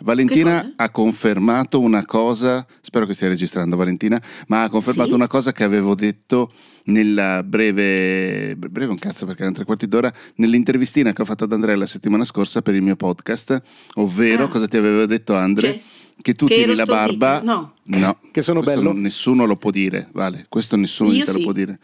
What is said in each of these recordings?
Valentina ha confermato una cosa, spero che stia registrando Valentina, ma ha confermato Sì? una cosa che avevo detto nella breve, breve un cazzo perché erano tre quarti d'ora, nell'intervistina che ho fatto ad Andrea la settimana scorsa per il mio podcast, ovvero Ah. cosa ti avevo detto Andre? Cioè, che tu che tieni la barba, no. no, Che sono questo bello? nessuno lo può dire, vale, questo nessuno Io te lo sì. può dire.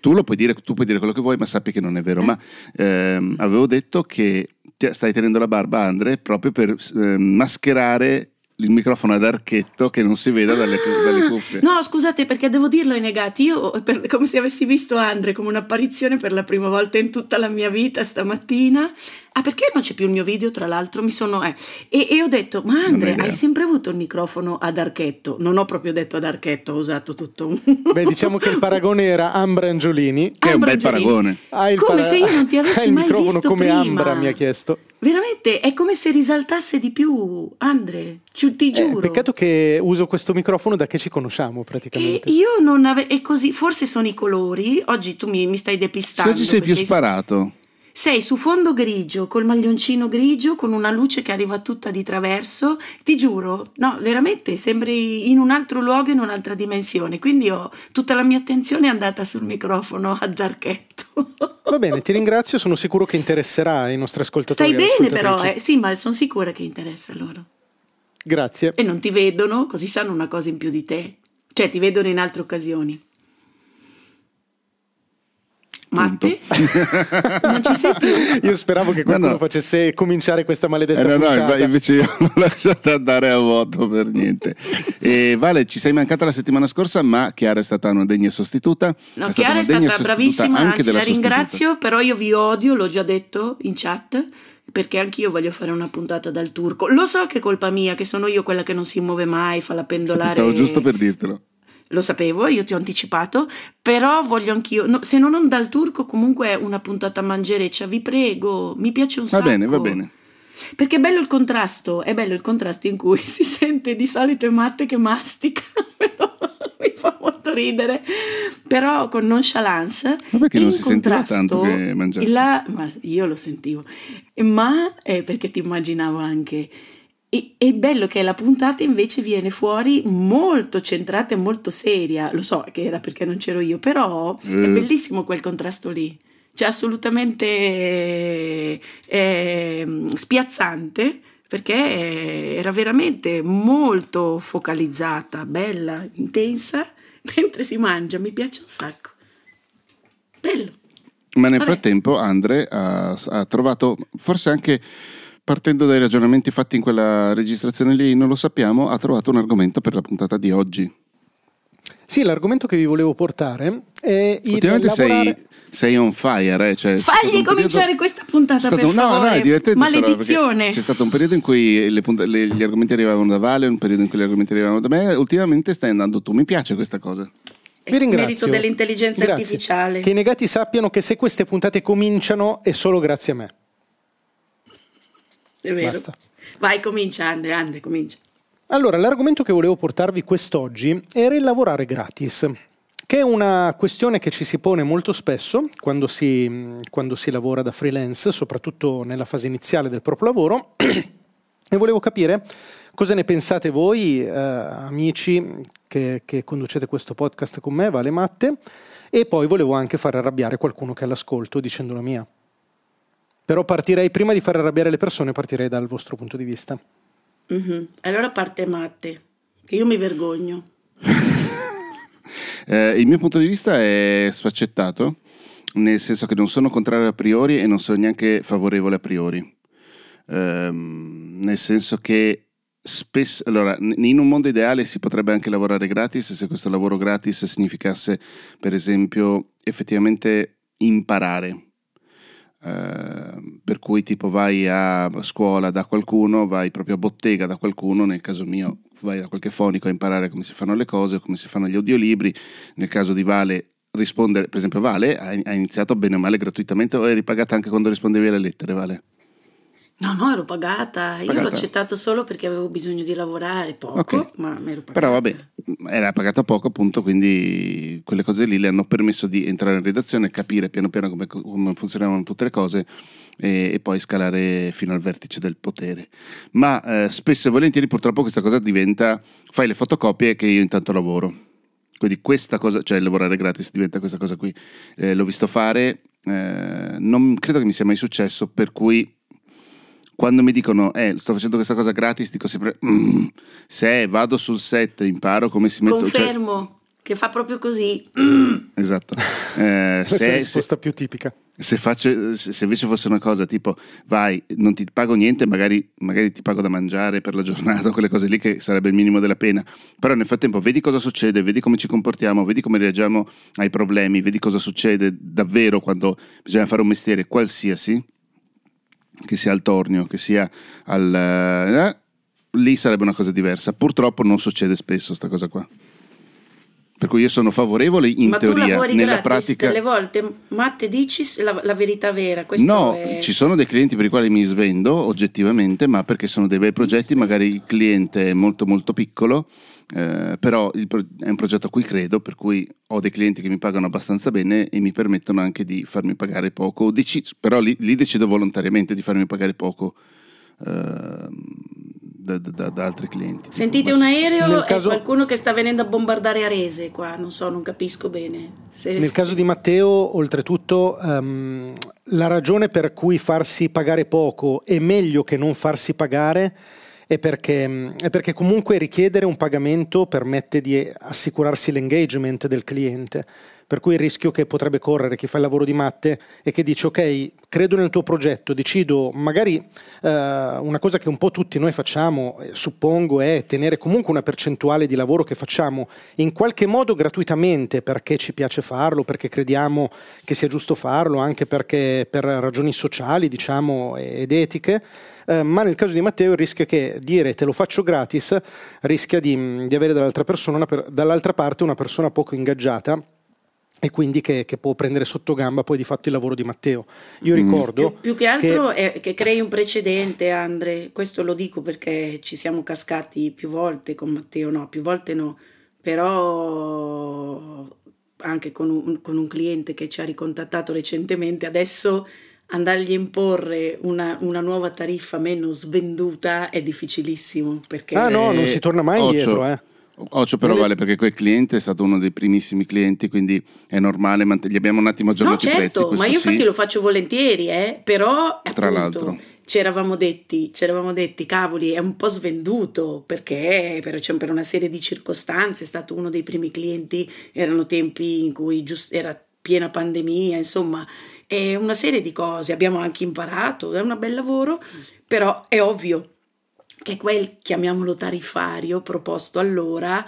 Tu lo puoi dire, tu puoi dire quello che vuoi, ma sappi che non è vero. Eh. Ma ehm, avevo detto che stai tenendo la barba, Andre, proprio per ehm, mascherare il microfono ad archetto che non si veda dalle, cu- dalle Ah, cuffie. No, scusate, perché devo dirlo ai negati. Io, per- come se avessi visto Andre come un'apparizione per la prima volta in tutta la mia vita stamattina. Ah, perché non c'è più il mio video, tra l'altro? Mi sono. eh. E, e ho detto, ma Andre, hai sempre avuto il microfono ad archetto? Non ho proprio detto ad archetto, ho usato tutto un. Beh, diciamo che il paragone era Ambra Angiolini. Che è un Ambra bel Angiolini. paragone. Il Come para- se io non ti avessi il mai microfono visto come prima. Ambra, mi ha chiesto. Veramente, è come se risaltasse di più, Andre. Ci- Ti Eh, giuro. peccato che uso questo microfono da che ci conosciamo E praticamente. io non avevo. E così, forse sono i colori. Oggi tu mi, mi stai Se depistando. oggi sei più sparato. Sei su fondo grigio, col maglioncino grigio, con una luce che arriva tutta di traverso. Ti giuro, no, veramente sembri in un altro luogo, in un'altra dimensione. Quindi ho tutta la mia attenzione è andata sul microfono ad archetto. Va bene, ti ringrazio, sono sicuro che interesserà ai nostri ascoltatori. Stai bene, però, eh? Sì, ma sono sicura che interessa loro. Grazie. E non ti vedono, così sanno una cosa in più di te. Cioè, ti vedono in altre occasioni. Matte? non ci sei più? Io speravo che qualcuno no. facesse cominciare questa maledetta Eh, no, no, puntata. inv- invece io l'ho lasciata andare a vuoto per niente. E Vale, ci sei mancata la settimana scorsa, ma Chiara è stata una degna sostituta. No, è Chiara è una degna stata bravissima, anche anzi della la sostituta. ringrazio, però io vi odio, l'ho già detto in chat, perché anch'io voglio fare una puntata dal turco. Lo so che è colpa mia, che sono io quella che non si muove mai, fa la pendolare. Stavo giusto per dirtelo. Lo sapevo, io ti ho anticipato, però voglio anch'io, no, se non dal turco comunque una puntata mangereccia, vi prego, mi piace un Va sacco. bene, va bene. Perché è bello il contrasto, è bello il contrasto in cui si sente di solito Matte che mastica, mi fa molto ridere, però con nonchalance. Ma perché non si sentiva tanto che mangiassi? la- ma io lo sentivo, ma è perché ti immaginavo anche. E- È bello che la puntata invece viene fuori molto centrata e molto seria. Lo so che era perché non c'ero io, però è Eh. bellissimo quel contrasto lì. Cioè, assolutamente eh, spiazzante perché era veramente molto focalizzata, bella, intensa, mentre si mangia. Mi piace un sacco. Bello. Ma nel Vabbè. frattempo Andre ha, ha trovato, forse anche partendo dai ragionamenti fatti in quella registrazione lì, non lo sappiamo, ha trovato un argomento per la puntata di oggi. Sì, l'argomento che vi volevo portare è il Ultimamente lavorare... sei, sei on fire, eh? cioè, Fagli cominciare periodo- questa puntata stato per un- no, favore. no, è divertente Maledizione. C'è stato un periodo in cui le punt- le- gli argomenti arrivavano da Vale, un periodo in cui gli argomenti arrivavano da me. Ultimamente stai andando tu. Mi piace questa cosa. Vi ringrazio. Merito dell'intelligenza Grazie. artificiale. Che i negati sappiano che se queste puntate cominciano è solo grazie a me. È vero. Basta. Vai, comincia, Andre, Andre, comincia. Allora, l'argomento che volevo portarvi quest'oggi era il lavorare gratis, che è una questione che ci si pone molto spesso quando si, quando si lavora da freelance, soprattutto nella fase iniziale del proprio lavoro. E volevo capire cosa ne pensate voi, eh, amici che, che conducete questo podcast con me, Vale Matte, e poi volevo anche far arrabbiare qualcuno che è all'ascolto dicendo la mia. Però partirei, prima di far arrabbiare le persone, partirei dal vostro punto di vista. Mhm. Allora parte Matte, che io mi vergogno. Eh, il mio punto di vista è sfaccettato, nel senso che non sono contrario a priori e non sono neanche favorevole a priori. Ehm, nel senso che spesso, allora, in un mondo ideale si potrebbe anche lavorare gratis se questo lavoro gratis significasse, per esempio, effettivamente imparare. Ehm, per cui tipo vai a scuola da qualcuno, vai proprio a bottega da qualcuno, nel caso mio vai da qualche fonico a imparare come si fanno le cose, come si fanno gli audiolibri, nel caso di Vale rispondere, per esempio Vale ha, iniziato bene o male gratuitamente o eri pagata anche quando rispondevi alle lettere Vale? No, no, ero pagata. Io Pagata? l'ho accettato solo perché avevo bisogno di lavorare poco, Ok. ma mi ero pagata. Però vabbè, era pagata poco appunto, quindi quelle cose lì le hanno permesso di entrare in redazione, capire piano piano come, come funzionavano tutte le cose e, e, poi scalare fino al vertice del potere. Ma eh, spesso e volentieri purtroppo questa cosa diventa, fai le fotocopie che io intanto lavoro. Quindi questa cosa, cioè lavorare gratis diventa questa cosa qui. Eh, l'ho visto fare, eh, non credo che mi sia mai successo, per cui quando mi dicono eh, sto facendo questa cosa gratis, dico sempre mm, se vado sul set imparo come si mette... Confermo. Cioè, che fa proprio così. Esatto. Eh, Questa se, è la risposta se, più tipica. Se, faccio, se, invece fosse una cosa tipo, vai, non ti pago niente, magari, magari, ti pago da mangiare per la giornata, quelle cose lì che sarebbe il minimo della pena. Però nel frattempo vedi cosa succede, vedi come ci comportiamo, vedi come reagiamo ai problemi, vedi cosa succede davvero quando bisogna fare un mestiere qualsiasi, che sia al tornio, che sia al... Eh, lì sarebbe una cosa diversa. Purtroppo non succede spesso questa cosa qua. Per cui io sono favorevole in Ma teoria. Nella pratica. delle volte, Matte, dici la, la verità vera. no, è... ci sono dei clienti per i quali mi svendo oggettivamente, ma perché sono dei bei progetti, magari il cliente è molto molto piccolo, eh, però pro- è un progetto a cui credo, per cui ho dei clienti che mi pagano abbastanza bene e mi permettono anche di farmi pagare poco, Deci- però lì, lì decido volontariamente di farmi pagare poco. Eh, da, da, da, altri clienti. Sentite un aereo caso... e qualcuno che sta venendo a bombardare Arese qua, non so, non capisco bene. Se, nel se... caso di Matteo, oltretutto, um, la ragione per cui farsi pagare poco è meglio che non farsi pagare è perché, è perché comunque richiedere un pagamento permette di assicurarsi l'engagement del cliente per cui il rischio che potrebbe correre chi fa il lavoro di matte è che dice ok, credo nel tuo progetto, decido, magari eh, una cosa che un po' tutti noi facciamo, eh, suppongo, è tenere comunque una percentuale di lavoro che facciamo in qualche modo gratuitamente perché ci piace farlo, perché crediamo che sia giusto farlo, anche perché per ragioni sociali, diciamo, ed etiche. Eh, ma nel caso di Matteo il rischio è che dire te lo faccio gratis rischia di, di avere dall'altra, persona, dall'altra parte una persona poco ingaggiata e quindi che, che, può prendere sotto gamba poi di fatto il lavoro di Matteo. Io mm. ricordo... Più, più, che altro che... è che crei un precedente, Andre, questo lo dico perché ci siamo cascati più volte con Matteo, no, più volte no, però anche con un, con un cliente che ci ha ricontattato recentemente, adesso andargli a imporre una, una, nuova tariffa meno svenduta è difficilissimo. Perché... Ah no, non si torna mai indietro, eh. Ocio però vale perché quel cliente è stato uno dei primissimi clienti, quindi è normale, gli abbiamo un attimo aggiornato no, certo, i prezzi. Ma io infatti sì. lo faccio volentieri, eh, però Tra appunto, l'altro. Ci eravamo, detti, ci eravamo detti, cavoli, è un po' svenduto perché per, cioè, per una serie di circostanze è stato uno dei primi clienti, erano tempi in cui giust, era piena pandemia, insomma, è una serie di cose. Abbiamo anche imparato, è un bel lavoro, però è ovvio che quel, chiamiamolo tariffario, proposto allora,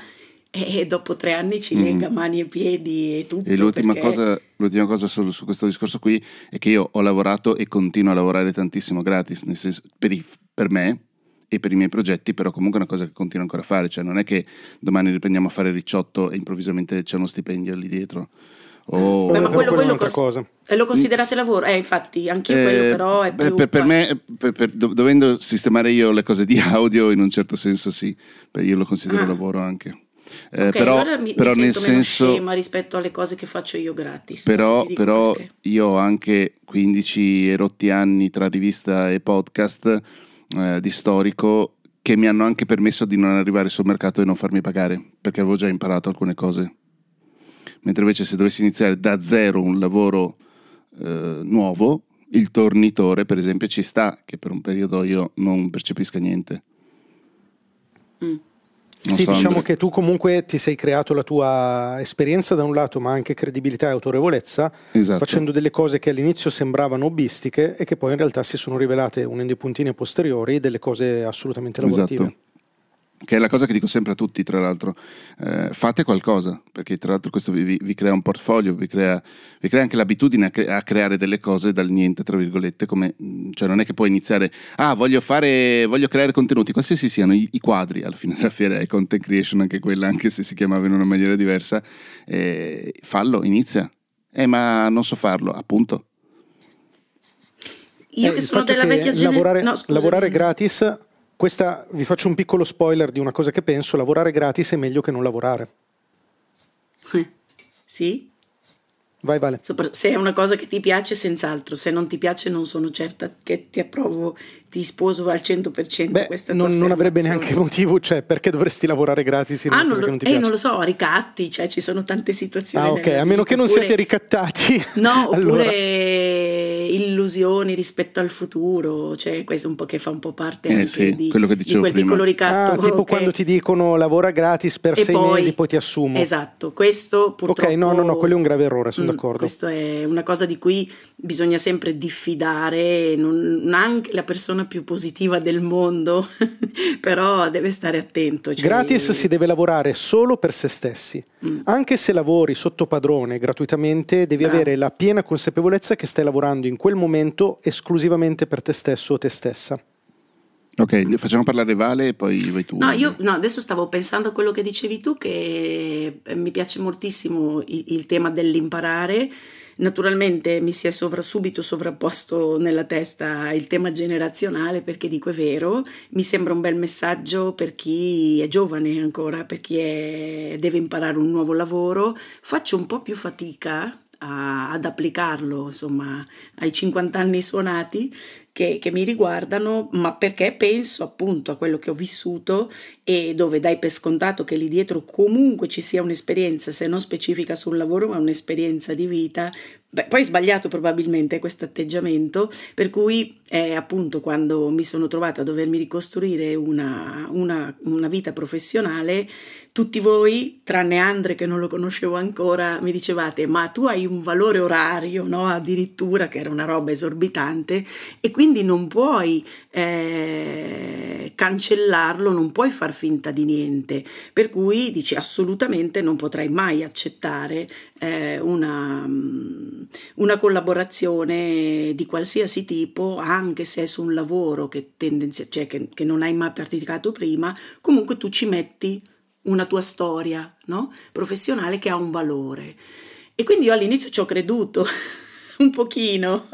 e dopo tre anni ci mm. lega mani e piedi e tutto. E l'ultima perché... cosa, l'ultima cosa su, su, questo discorso qui è che io ho lavorato e continuo a lavorare tantissimo gratis, nel senso, per, i, per me e per i miei progetti, però comunque è una cosa che continuo ancora a fare, cioè non è che domani riprendiamo a fare ricciotto e improvvisamente c'è uno stipendio lì dietro. Oh. Beh, ma quello, quello cons- cosa. lo considerate lavoro? Eh, infatti, anche eh, quello però è più... Per, per me, per, per, dovendo sistemare io le cose di audio, in un certo senso sì, Beh, io lo considero ah. lavoro anche. Eh, okay, però, allora mi, però mi nel senso scema rispetto alle cose che faccio io gratis. Però, però io ho anche 15 e rotti anni tra rivista e podcast eh, di storico che mi hanno anche permesso di non arrivare sul mercato e non farmi pagare, perché avevo già imparato alcune cose mentre invece se dovessi iniziare da zero un lavoro eh, nuovo, il tornitore per esempio ci sta che per un periodo io non percepisca niente. Mm. Sì, so, diciamo Andrea. che tu comunque ti sei creato la tua esperienza da un lato, ma anche credibilità e autorevolezza, esatto. facendo delle cose che all'inizio sembravano hobbistiche e che poi in realtà si sono rivelate, unendo i puntini posteriori, delle cose assolutamente lavorative. Esatto che è la cosa che dico sempre a tutti, tra l'altro, eh, fate qualcosa, perché tra l'altro questo vi, vi crea un portfolio, vi crea, vi crea anche l'abitudine a, cre- a, creare delle cose dal niente, tra virgolette, come, mm, cioè non è che puoi iniziare, ah voglio fare, voglio creare contenuti, qualsiasi siano i, i quadri, alla fine della fiera è content creation anche quella, anche se si chiamava in una maniera diversa, eh, fallo, inizia, eh ma non so farlo, appunto. Io eh, che sono della vecchia generazione... Lavorare, lavorare gratis questa vi faccio un piccolo spoiler di una cosa che penso, lavorare gratis è meglio che non lavorare. Sì? Vai Vale. Se è una cosa che ti piace, senz'altro, se non ti piace non sono certa che ti approvo ti sposo al 100% Beh, questa non, non avrebbe neanche motivo, cioè perché dovresti lavorare gratis in ah, cosa lo, che non ti eh, piace? non lo so, ricatti, cioè ci sono tante situazioni. Ah, ok, a meno che non oppure, siate ricattati. No, oppure allora. Illusioni rispetto al futuro, cioè questo un po' che fa un po' parte Eh, anche sì, di, quello che di dicevo quel prima. piccolo ricatto. Ah, tipo che- quando ti dicono lavora gratis per E sei poi- mesi, poi ti assumo. Esatto, questo purtroppo... Ok, no, no, no, quello è un grave errore, sono Mm, d'accordo. Questo è una cosa di cui bisogna sempre diffidare, non, anche la persona più positiva del mondo, però deve stare attento. cioè- Gratis si deve lavorare solo per se stessi. Mm. Anche se lavori sotto padrone gratuitamente, devi Bravo. avere la piena consapevolezza che stai lavorando in quel momento esclusivamente per te stesso o te stessa. Ok, facciamo parlare Vale e poi vai tu. No, io no, adesso stavo pensando a quello che dicevi tu, che mi piace moltissimo il, il tema dell'imparare. Naturalmente mi si è sovra- subito sovrapposto nella testa il tema generazionale, perché dico è vero, mi sembra un bel messaggio per chi è giovane ancora, per chi è- deve imparare un nuovo lavoro. Faccio un po' più fatica a- ad applicarlo, insomma, ai 50 anni suonati che, che mi riguardano, ma perché penso appunto a quello che ho vissuto e dove dai per scontato che lì dietro comunque ci sia un'esperienza, se non specifica sul lavoro, ma un'esperienza di vita. Beh, poi è sbagliato probabilmente questo atteggiamento, per cui eh, appunto quando mi sono trovata a dovermi ricostruire una, una, una vita professionale, tutti voi, tranne Andre che non lo conoscevo ancora, mi dicevate ma tu hai un valore orario, no? addirittura che era una roba esorbitante e quindi non puoi eh, cancellarlo, non puoi far finta di niente, per cui dici assolutamente non potrai mai accettare eh, una, mm, una collaborazione di qualsiasi tipo, anche se è su un lavoro che, tendenzi- cioè che, che non hai mai praticato prima, comunque tu ci metti una tua storia no? professionale che ha un valore. E quindi io all'inizio ci ho creduto un pochino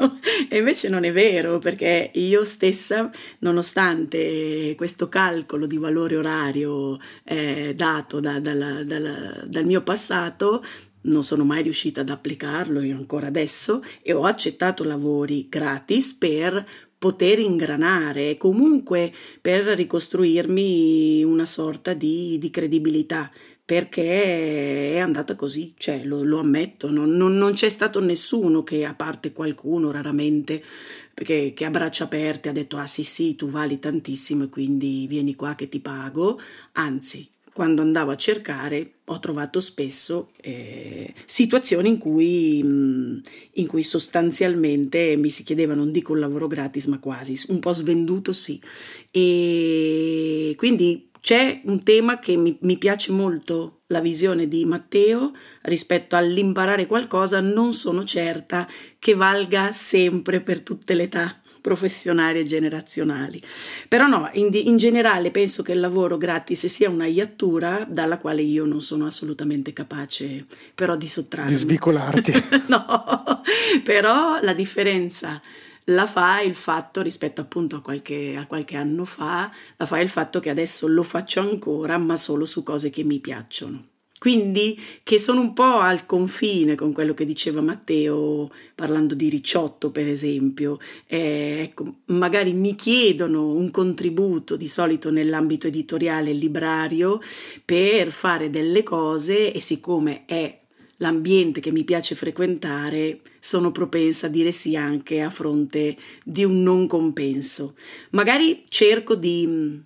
e invece non è vero perché io stessa, nonostante questo calcolo di valore orario eh, dato da- dalla- dalla- dal mio passato, non sono mai riuscita ad applicarlo io ancora adesso e ho accettato lavori gratis per poter ingranare e comunque per ricostruirmi una sorta di, di credibilità perché è andata così, cioè lo, lo ammetto, non, non- non c'è stato nessuno che, a parte qualcuno raramente, che, che a braccia aperte ha detto ah sì sì tu vali tantissimo e quindi vieni qua che ti pago, anzi quando andavo a cercare ho trovato spesso eh, situazioni in cui, mh, in cui sostanzialmente mi si chiedeva non dico un lavoro gratis ma quasi, un po' svenduto sì. E quindi c'è un tema che mi, mi piace molto, la visione di Matteo rispetto all'imparare qualcosa, non sono certa che valga sempre per tutte le età professionali e generazionali. Però no, in, in generale penso che il lavoro gratis sia una iattura dalla quale io non sono assolutamente capace però di sottrarmi. Di svicolarti. no, però la differenza la fa il fatto rispetto appunto a qualche, a qualche anno fa, la fa il fatto che adesso lo faccio ancora, ma solo su cose che mi piacciono. Quindi che sono un po' al confine con quello che diceva Matteo parlando di ricciotto per esempio, Eh, ecco, magari mi chiedono un contributo di solito nell'ambito editoriale e librario per fare delle cose e siccome è l'ambiente che mi piace frequentare, sono propensa a dire sì anche a fronte di un non compenso. Magari cerco di,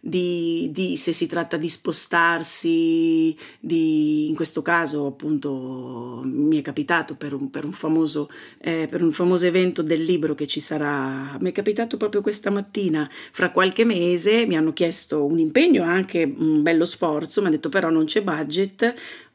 di, di se si tratta di spostarsi, di, in questo caso appunto mi è capitato per un, per un famoso, eh, per un famoso evento del libro che ci sarà, mi è capitato proprio questa mattina, fra qualche mese mi hanno chiesto un impegno, anche un bello sforzo, mi hanno detto però non c'è budget,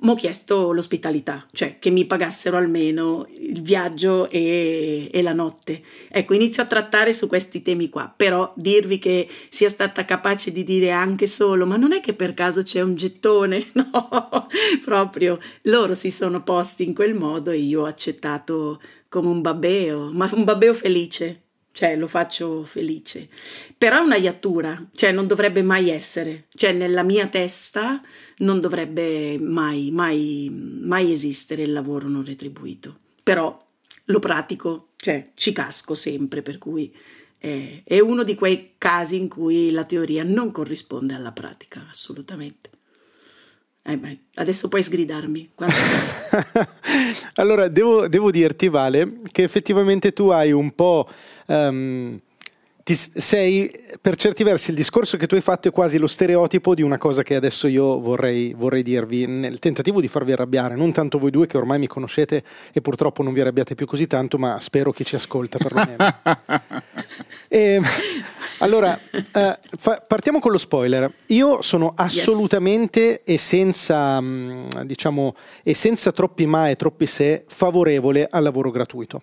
ho chiesto l'ospitalità, cioè che mi pagassero almeno il viaggio e, e la notte. Ecco, inizio a trattare su questi temi qua, però dirvi che sia stata capace di dire anche solo, ma non è che per caso c'è un gettone, no, proprio loro si sono posti in quel modo e io ho accettato come un babbeo, ma un babbeo felice. Cioè lo faccio felice. Però è una iattura, cioè non dovrebbe mai essere, cioè nella mia testa non dovrebbe mai, mai, mai esistere il lavoro non retribuito. Però lo pratico, cioè ci casco sempre, per cui è, è uno di quei casi in cui la teoria non corrisponde alla pratica, assolutamente. Eh beh, adesso puoi sgridarmi. allora, devo, devo, dirti, Vale, che effettivamente tu hai un po'... Um, ti, sei, per certi versi, il discorso che tu hai fatto è quasi lo stereotipo di una cosa che adesso io vorrei, vorrei dirvi, nel tentativo di farvi arrabbiare, non tanto voi due che ormai mi conoscete e purtroppo non vi arrabbiate più così tanto, ma spero chi ci ascolta perlomeno. e, ehm, allora, eh, fa, partiamo con lo spoiler. Io sono assolutamente yes. e senza, mm, diciamo, e senza troppi ma e troppi se favorevole al lavoro gratuito.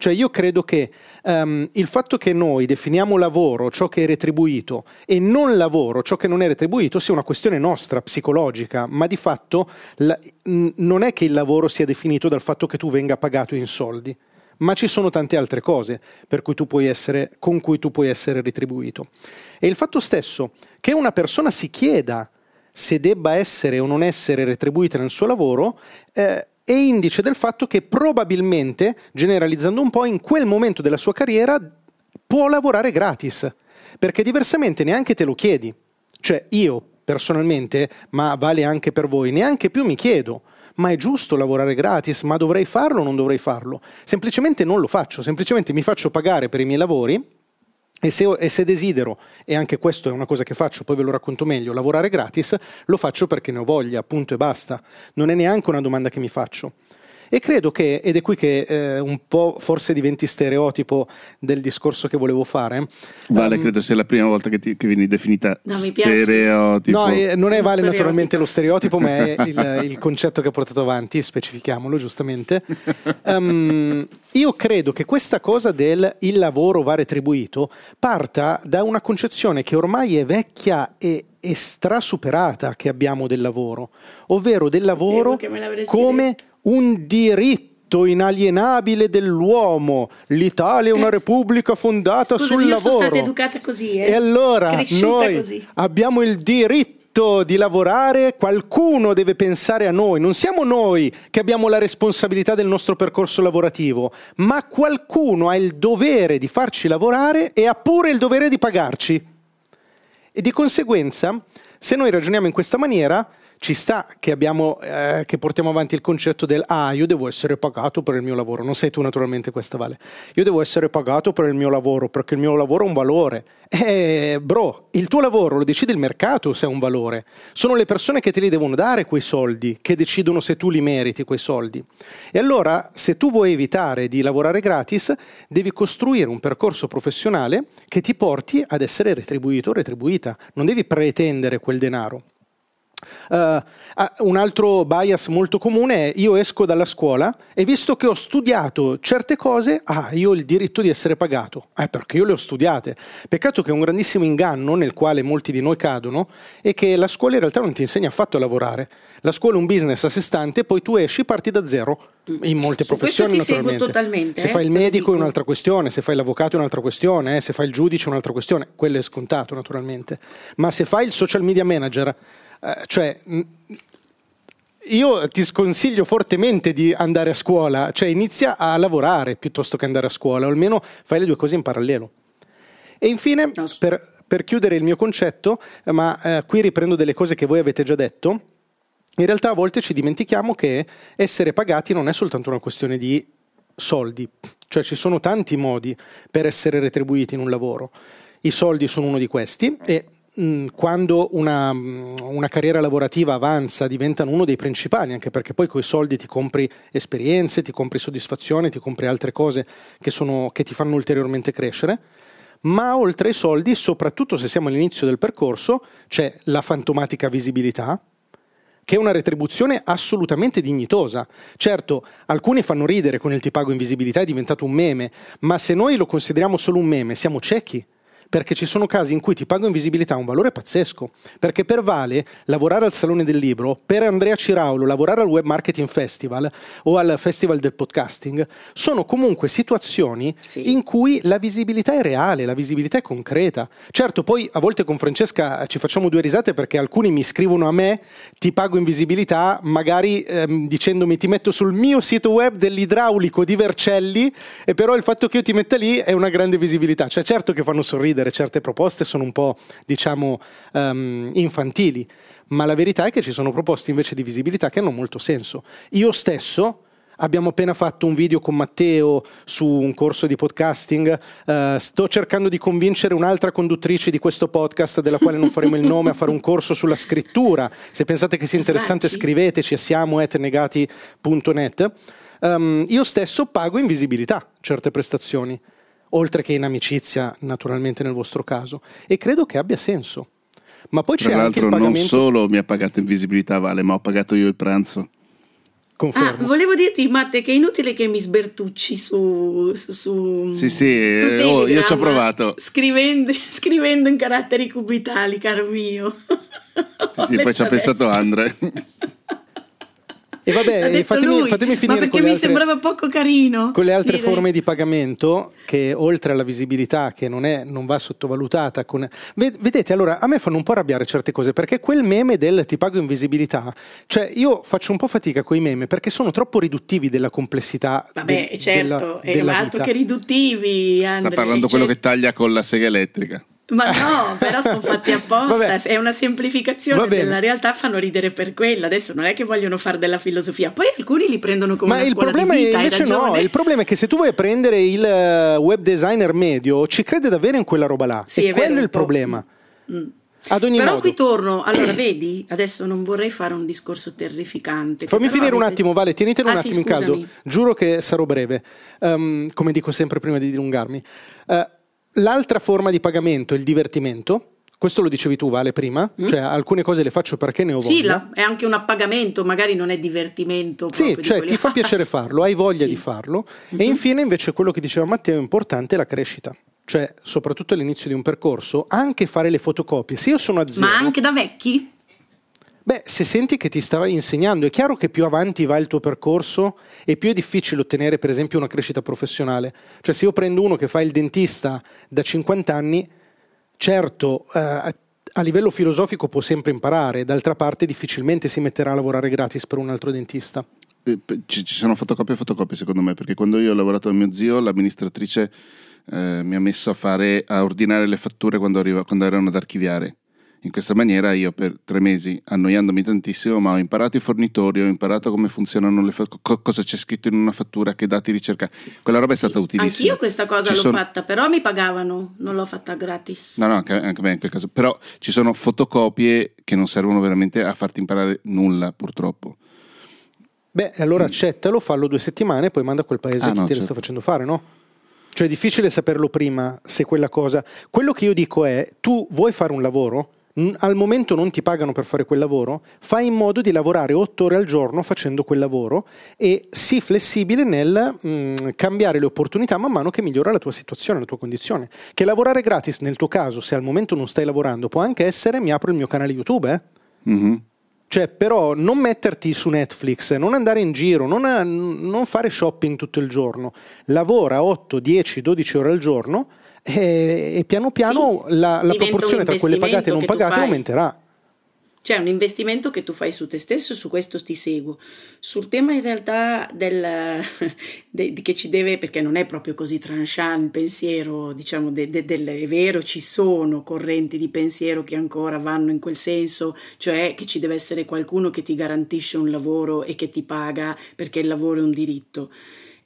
Cioè io credo che um, il fatto che noi definiamo lavoro ciò che è retribuito e non lavoro ciò che non è retribuito sia una questione nostra, psicologica, ma di fatto la, n- non è che il lavoro sia definito dal fatto che tu venga pagato in soldi ma ci sono tante altre cose cui essere, con cui tu puoi essere retribuito. E il fatto stesso che una persona si chieda se debba essere o non essere retribuita nel suo lavoro eh, è indice del fatto che probabilmente, generalizzando un po', in quel momento della sua carriera può lavorare gratis, perché diversamente neanche te lo chiedi. Cioè io personalmente, ma vale anche per voi, neanche più mi chiedo ma è giusto lavorare gratis, ma dovrei farlo o non dovrei farlo? Semplicemente non lo faccio, semplicemente mi faccio pagare per i miei lavori e se, e se, desidero, e anche questo è una cosa che faccio, poi ve lo racconto meglio, lavorare gratis, lo faccio perché ne ho voglia, punto e basta. Non è neanche una domanda che mi faccio. E credo che, ed è qui che eh, un po' forse diventi stereotipo del discorso che volevo fare. Vale, um, credo sia la prima volta che, ti, che vieni definita no, stereotipo. No, eh, non è Vale naturalmente lo stereotipo, ma è il, il, concetto che ho portato avanti, specifichiamolo giustamente. Um, io credo che questa cosa del il lavoro va retribuito parta da una concezione che ormai è vecchia e e strasuperata che abbiamo del lavoro, ovvero del lavoro come detto un diritto inalienabile dell'uomo. L'Italia è una repubblica fondata Scusami, sul lavoro. Sono stata educata così, eh? E allora noi così. abbiamo il diritto di lavorare, qualcuno deve pensare a noi, non siamo noi che abbiamo la responsabilità del nostro percorso lavorativo, ma qualcuno ha il dovere di farci lavorare e ha pure il dovere di pagarci. E di conseguenza, se noi ragioniamo in questa maniera, ci sta che, abbiamo, eh, che portiamo avanti il concetto del ah, io devo essere pagato per il mio lavoro. Non sei tu naturalmente questa Vale. Io devo essere pagato per il mio lavoro perché il mio lavoro ha un valore. Eh, bro, il tuo lavoro lo decide il mercato se ha un valore. Sono le persone che te li devono dare quei soldi che decidono se tu li meriti quei soldi. E allora, se tu vuoi evitare di lavorare gratis, devi costruire un percorso professionale che ti porti ad essere retribuito o retribuita. Non devi pretendere quel denaro. Uh, un altro bias molto comune è io esco dalla scuola e visto che ho studiato certe cose, ah, io ho il diritto di essere pagato. Eh, perché io le ho studiate. Peccato che è un grandissimo inganno nel quale molti di noi cadono è che la scuola in realtà non ti insegna affatto a lavorare. La scuola è un business a sé stante, poi tu esci, parti da zero. In molte Su professioni, naturalmente. Se eh, fai il medico è un'altra questione, se fai l'avvocato è un'altra questione, eh, se fai il giudice è un'altra questione. Quello è scontato, naturalmente. Ma se fai il social media manager eh, cioè, io ti sconsiglio fortemente di andare a scuola, cioè inizia a lavorare piuttosto che andare a scuola, o almeno fai le due cose in parallelo. E infine, per, per chiudere il mio concetto, ma eh, qui riprendo delle cose che voi avete già detto, in realtà a volte ci dimentichiamo che essere pagati non è soltanto una questione di soldi, cioè ci sono tanti modi per essere retribuiti in un lavoro. I soldi sono uno di questi e quando una, mm, una, carriera lavorativa avanza diventano uno dei principali, anche perché poi con i soldi ti compri esperienze, ti compri soddisfazione, ti compri altre cose che, sono, che ti fanno ulteriormente crescere. Ma oltre ai soldi, soprattutto se siamo all'inizio del percorso, c'è la fantomatica visibilità, che è una retribuzione assolutamente dignitosa. Certo, alcuni fanno ridere con il ti pago in visibilità, è diventato un meme, ma se noi lo consideriamo solo un meme, siamo ciechi perché ci sono casi in cui ti pago in visibilità un valore pazzesco, perché per Vale lavorare al Salone del Libro, per Andrea Ciraulo lavorare al Web Marketing Festival o al Festival del Podcasting, sono comunque situazioni sì. in cui la visibilità è reale, la visibilità è concreta. Certo, poi a volte con Francesca ci facciamo due risate perché alcuni mi scrivono a me, ti pago in visibilità, magari ehm, dicendomi ti metto sul mio sito web dell'idraulico di Vercelli e però il fatto che io ti metta lì è una grande visibilità. Cioè certo che fanno sorridere, certe proposte sono un po' diciamo um, infantili, ma la verità è che ci sono proposte invece di visibilità che hanno molto senso. Io stesso Abbiamo appena fatto un video con Matteo su un corso di podcasting. Uh, sto cercando di convincere un'altra conduttrice di questo podcast, della quale non faremo il nome, a fare un corso sulla scrittura. Se pensate che sia interessante, scriveteci a siamo.negati.net. Um, ehm, io stesso pago in visibilità certe prestazioni, oltre che in amicizia, naturalmente nel vostro caso, e credo che abbia senso. Ma poi Tra c'è anche il pagamento. Non solo mi ha pagato in visibilità, Vale, ma ho pagato io il pranzo. Confermo. Ah, volevo dirti, Matte, che è inutile che mi sbertucci su. su, su sì, sì, su eh, oh, io ci ho provato. Scrivendo, scrivendo, in caratteri cubitali, caro mio. Sì, sì poi ci ha pensato Andre. E vabbè, fatemi, fatemi, finire Ma perché mi altre, sembrava poco carino. Con le altre direi. forme di pagamento, che oltre alla visibilità, che non, è, non va sottovalutata. Con... Vedete, allora a me fanno un po' arrabbiare certe cose, perché quel meme del ti pago in visibilità, cioè io faccio un po' fatica con i meme perché sono troppo riduttivi della complessità. Vabbè, de, certo, della, della è altro che riduttivi. Andre, Sta parlando cioè... quello che taglia con la sega elettrica. Ma no, però sono fatti apposta, è una semplificazione della realtà, fanno ridere per quello. Adesso non è che vogliono fare della filosofia, poi alcuni li prendono come Ma una il problema di vita, è invece no, il problema è che se tu vuoi prendere il eh, web designer medio, ci crede davvero in quella roba là. Sì, e è quello è il problema. Mm. Ad ogni però modo. qui torno, allora vedi, adesso non vorrei fare un discorso terrificante. Fammi finire avete... un attimo, Vale, tienitelo ah, un attimo sì, in caldo, giuro che sarò breve, um, come dico sempre prima di dilungarmi. Uh, L'altra forma di pagamento è il divertimento. Questo lo dicevi tu, Vale, prima? Mm. Cioè, alcune cose le faccio perché ne ho voglia. Sì, la, è anche un appagamento, magari non è divertimento. Sì, cioè ti fa piacere farlo, hai voglia sì. di farlo. Mm-hmm. E infine, invece, quello che diceva Matteo è importante è la crescita. Cioè, soprattutto all'inizio di un percorso, anche fare le fotocopie. Se io sono a zero... Ma anche da vecchi? Beh, se senti che ti sta insegnando, è chiaro che più avanti va il tuo percorso e più è difficile ottenere, per esempio, una crescita professionale. Cioè, se io prendo uno che fa il dentista da 50 anni, certo, eh, a livello filosofico può sempre imparare, d'altra parte difficilmente si metterà a lavorare gratis per un altro dentista. Eh, ci, sono fotocopie e fotocopie secondo me, perché quando io ho lavorato a mio zio, l'amministratrice eh, mi ha messo a, fare, a ordinare le fatture quando, arriva, quando erano ad archiviare in questa maniera io per tre mesi, annoiandomi tantissimo, ma ho imparato i fornitori, ho imparato come funzionano le fatture, co- cosa c'è scritto in una fattura, che dati ricercare. Quella roba è stata utilissima. Anch'io questa cosa ci l'ho sono... fatta, però mi pagavano, non l'ho fatta gratis. No, no, anche, anche me in quel caso. Però ci sono fotocopie che non servono veramente a farti imparare nulla, purtroppo. Beh, allora mm. accettalo, fallo due settimane e poi manda a quel paese ah, che no, ti certo. sta facendo fare, no? Cioè è difficile saperlo prima se quella cosa... Quello che io dico è, tu vuoi fare un lavoro? Al momento non ti pagano per fare quel lavoro, fai in modo di lavorare otto ore al giorno facendo quel lavoro e sii flessibile nel mh, mm, cambiare le opportunità man mano che migliora la tua situazione, la tua condizione. Che lavorare gratis nel tuo caso, se al momento non stai lavorando, può anche essere mi apro il mio canale YouTube, eh? mm-hmm. Cioè, però, non metterti su Netflix, non andare in giro, non, non fare shopping tutto il giorno. Lavora 8, 10, 12 ore al giorno e, e piano piano sì, la, la proporzione tra quelle pagate e non pagate aumenterà. C'è un investimento che tu fai su te stesso, su questo ti seguo. Sul tema in realtà del, de, che ci deve, perché non è proprio così tranchant il pensiero, diciamo, de, de, del, è vero, ci sono correnti di pensiero che ancora vanno in quel senso, cioè che ci deve essere qualcuno che ti garantisce un lavoro e che ti paga perché il lavoro è un diritto.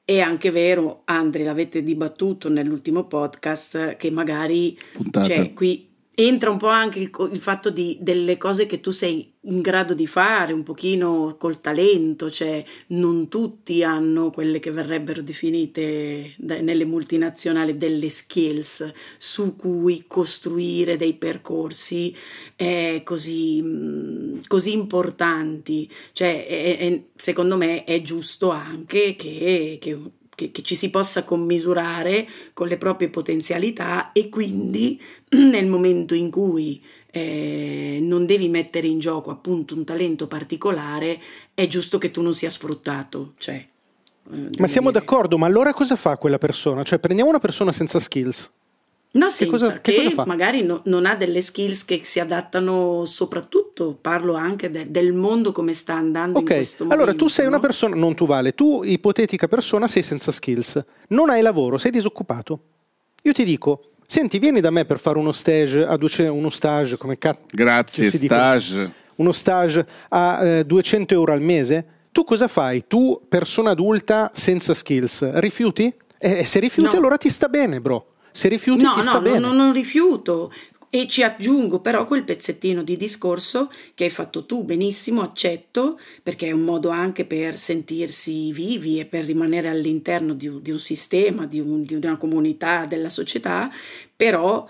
È anche vero, Andre, l'avete dibattuto nell'ultimo podcast, che magari cioè, qui entra un po' anche il, il fatto di, delle cose che tu sei in grado di fare, un pochino col talento, cioè non tutti hanno quelle che verrebbero definite da, nelle multinazionali delle skills su cui costruire dei percorsi eh, così, così, importanti. Cioè, è, è, secondo me è giusto anche che, che che, che, ci si possa commisurare con le proprie potenzialità e quindi nel momento in cui eh, non devi mettere in gioco appunto un talento particolare, è giusto che tu non sia sfruttato. Cioè, eh, ma siamo dire. d'accordo, ma allora cosa fa quella persona? Cioè prendiamo una persona senza skills. No, senza, che, cosa, che, che magari no, non ha delle skills che si adattano soprattutto, parlo anche de, del mondo come sta andando okay. in questo momento. Allora tu sei no? una persona, non tu vale, tu ipotetica persona sei senza skills, non hai lavoro, sei disoccupato. Io ti dico, senti vieni da me per fare uno stage, a 200, uno stage come cazzo Grazie, stage. Dico, uno stage a eh, 200 euro al mese, tu cosa fai? Tu persona adulta senza skills, rifiuti? E se rifiuti allora ti sta bene bro. Se rifiuti no, ti sta no, bene. No, non rifiuto. E ci aggiungo però quel pezzettino di discorso che hai fatto tu benissimo, accetto, perché è un modo anche per sentirsi vivi e per rimanere all'interno di, di un sistema, di, un, di una comunità, della società, però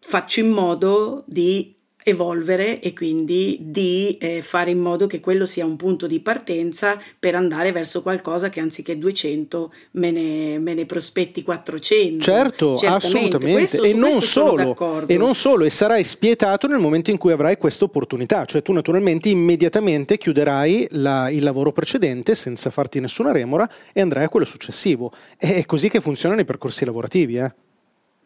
faccio in modo di evolvere e quindi di eh, fare in modo che quello sia un punto di partenza per andare verso qualcosa che anziché 200 me ne, me ne prospetti 400. Certo, Certamente. assolutamente. Questo, e, non solo, e non solo, e sarai spietato nel momento in cui avrai questa opportunità, cioè tu naturalmente immediatamente chiuderai la, il lavoro precedente senza farti nessuna remora e andrai a quello successivo. È così che funzionano i percorsi lavorativi. Eh.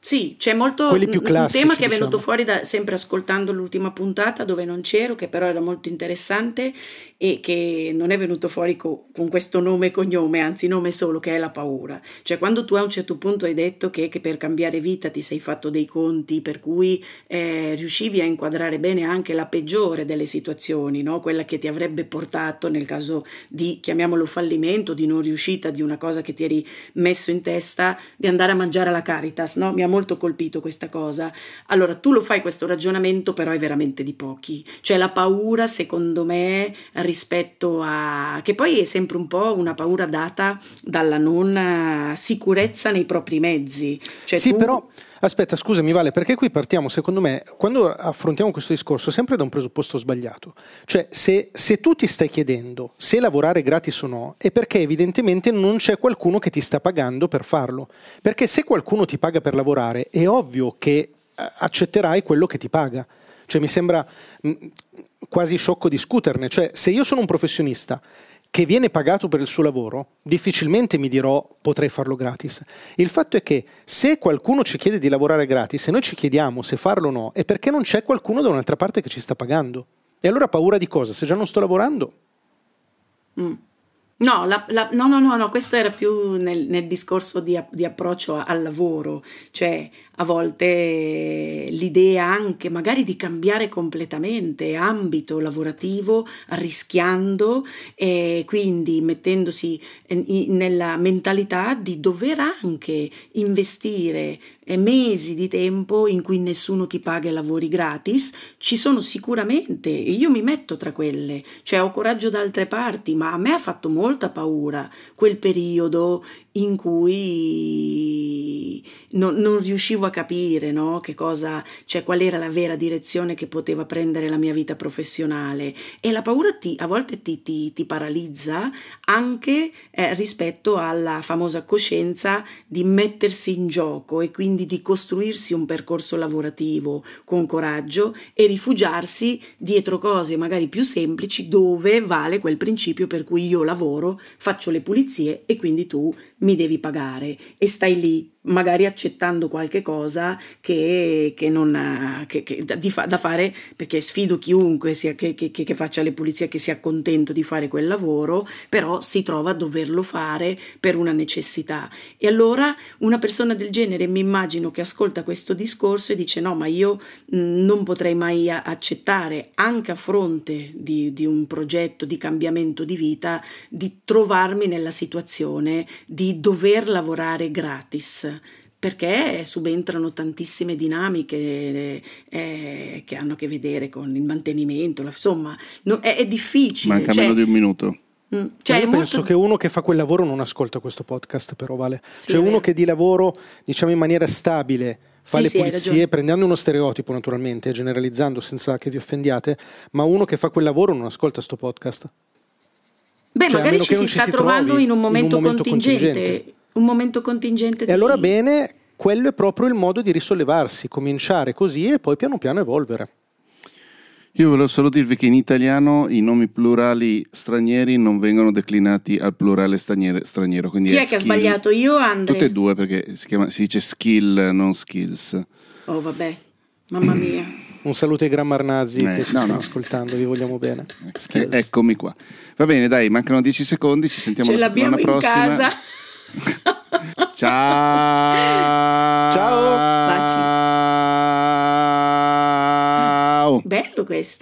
Sì, c'è molto un tema che è venuto diciamo. fuori da, sempre ascoltando l'ultima puntata dove non c'ero, che però era molto interessante e che non è venuto fuori co, con questo nome e cognome, anzi nome solo, che è la paura. Cioè quando tu a un certo punto hai detto che, che per cambiare vita ti sei fatto dei conti, per cui eh, riuscivi a inquadrare bene anche la peggiore delle situazioni, no? quella che ti avrebbe portato nel caso di, chiamiamolo fallimento, di non riuscita di una cosa che ti eri messo in testa, di andare a mangiare alla Caritas, no? Mi ha molto colpito questa cosa. Allora, tu lo fai questo ragionamento, però è veramente di pochi. Cioè la paura, secondo me, rispetto a... che poi è sempre un po' una paura data dalla non sicurezza nei propri mezzi. Cioè, sì, tu... però... Aspetta, scusami Vale, perché qui partiamo, secondo me, quando affrontiamo questo discorso, sempre da un presupposto sbagliato. Cioè, se, se, tu ti stai chiedendo se lavorare gratis o no, è perché evidentemente non c'è qualcuno che ti sta pagando per farlo. Perché se qualcuno ti paga per lavorare, è ovvio che eh, accetterai quello che ti paga. Cioè, mi sembra mh, quasi sciocco discuterne. Cioè, se io sono un professionista che viene pagato per il suo lavoro, difficilmente mi dirò potrei farlo gratis. Il fatto è che se qualcuno ci chiede di lavorare gratis e noi ci chiediamo se farlo o no, è perché non c'è qualcuno da un'altra parte che ci sta pagando. E allora paura di cosa? Se già non sto lavorando? Mm. No, la, la, no, no, no, no, questo era più nel, nel discorso di, di, approccio al lavoro, cioè a volte l'idea anche magari di cambiare completamente ambito lavorativo, rischiando e quindi mettendosi nella mentalità di dover anche investire mesi di tempo in cui nessuno ti paga i lavori gratis, ci sono sicuramente, io mi metto tra quelle, cioè ho coraggio da altre parti, ma a me ha fatto molta paura quel periodo in cui non, non riuscivo a capire no? che cosa, cioè qual era la vera direzione che poteva prendere la mia vita professionale e la paura ti, a volte ti, ti, ti paralizza anche eh, rispetto alla famosa coscienza di mettersi in gioco e quindi di costruirsi un percorso lavorativo con coraggio e rifugiarsi dietro cose magari più semplici dove vale quel principio per cui io lavoro, faccio le pulizie e quindi tu mi devi pagare e stai lì magari accettando qualche cosa che, che non ha, che, che, da, fa, da, fare perché sfido chiunque sia, che, faccia le pulizie che sia contento di fare quel lavoro però si trova a doverlo fare per una necessità. E allora una persona del genere mi immagino che ascolta questo discorso e dice no ma io non potrei mai accettare anche a fronte di, di un progetto di cambiamento di vita di trovarmi nella situazione di dover lavorare gratis perché subentrano tantissime dinamiche eh, che hanno a che vedere con il mantenimento, insomma, no, è, è, difficile. Manca cioè, meno di un minuto. Mm, cioè io penso molto... che uno che fa quel lavoro non ascolta questo podcast, però vale. Sì, cioè uno che di lavoro, diciamo in maniera stabile, fa sì, le sì, pulizie, prendendo uno stereotipo naturalmente, generalizzando senza che vi offendiate, ma uno che fa quel lavoro non ascolta questo podcast. Beh, cioè, magari ci si sta trovando in un momento, in un momento contingente. contingente. Un momento contingente. E di... allora bene, quello è proprio il modo di risollevarsi, cominciare così e poi piano piano evolvere. Io volevo solo dirvi che in italiano i nomi plurali stranieri non vengono declinati al plurale straniero. straniero quindi Chi è, che ha sbagliato? Io o Andre? Tutte e due perché si, chiama- si dice skill, non skills. Oh, vabbè, mamma mia. Un saluto ai grammarnazi Eh, che ci no, stanno no. ascoltando, vi vogliamo bene. Eh, eccomi qua. Va bene, dai, mancano 10 secondi, ci sentiamo Ce la l'abbiamo settimana in prossima. casa. Ciao! Ciao! Baci. Ciao! Bello questo.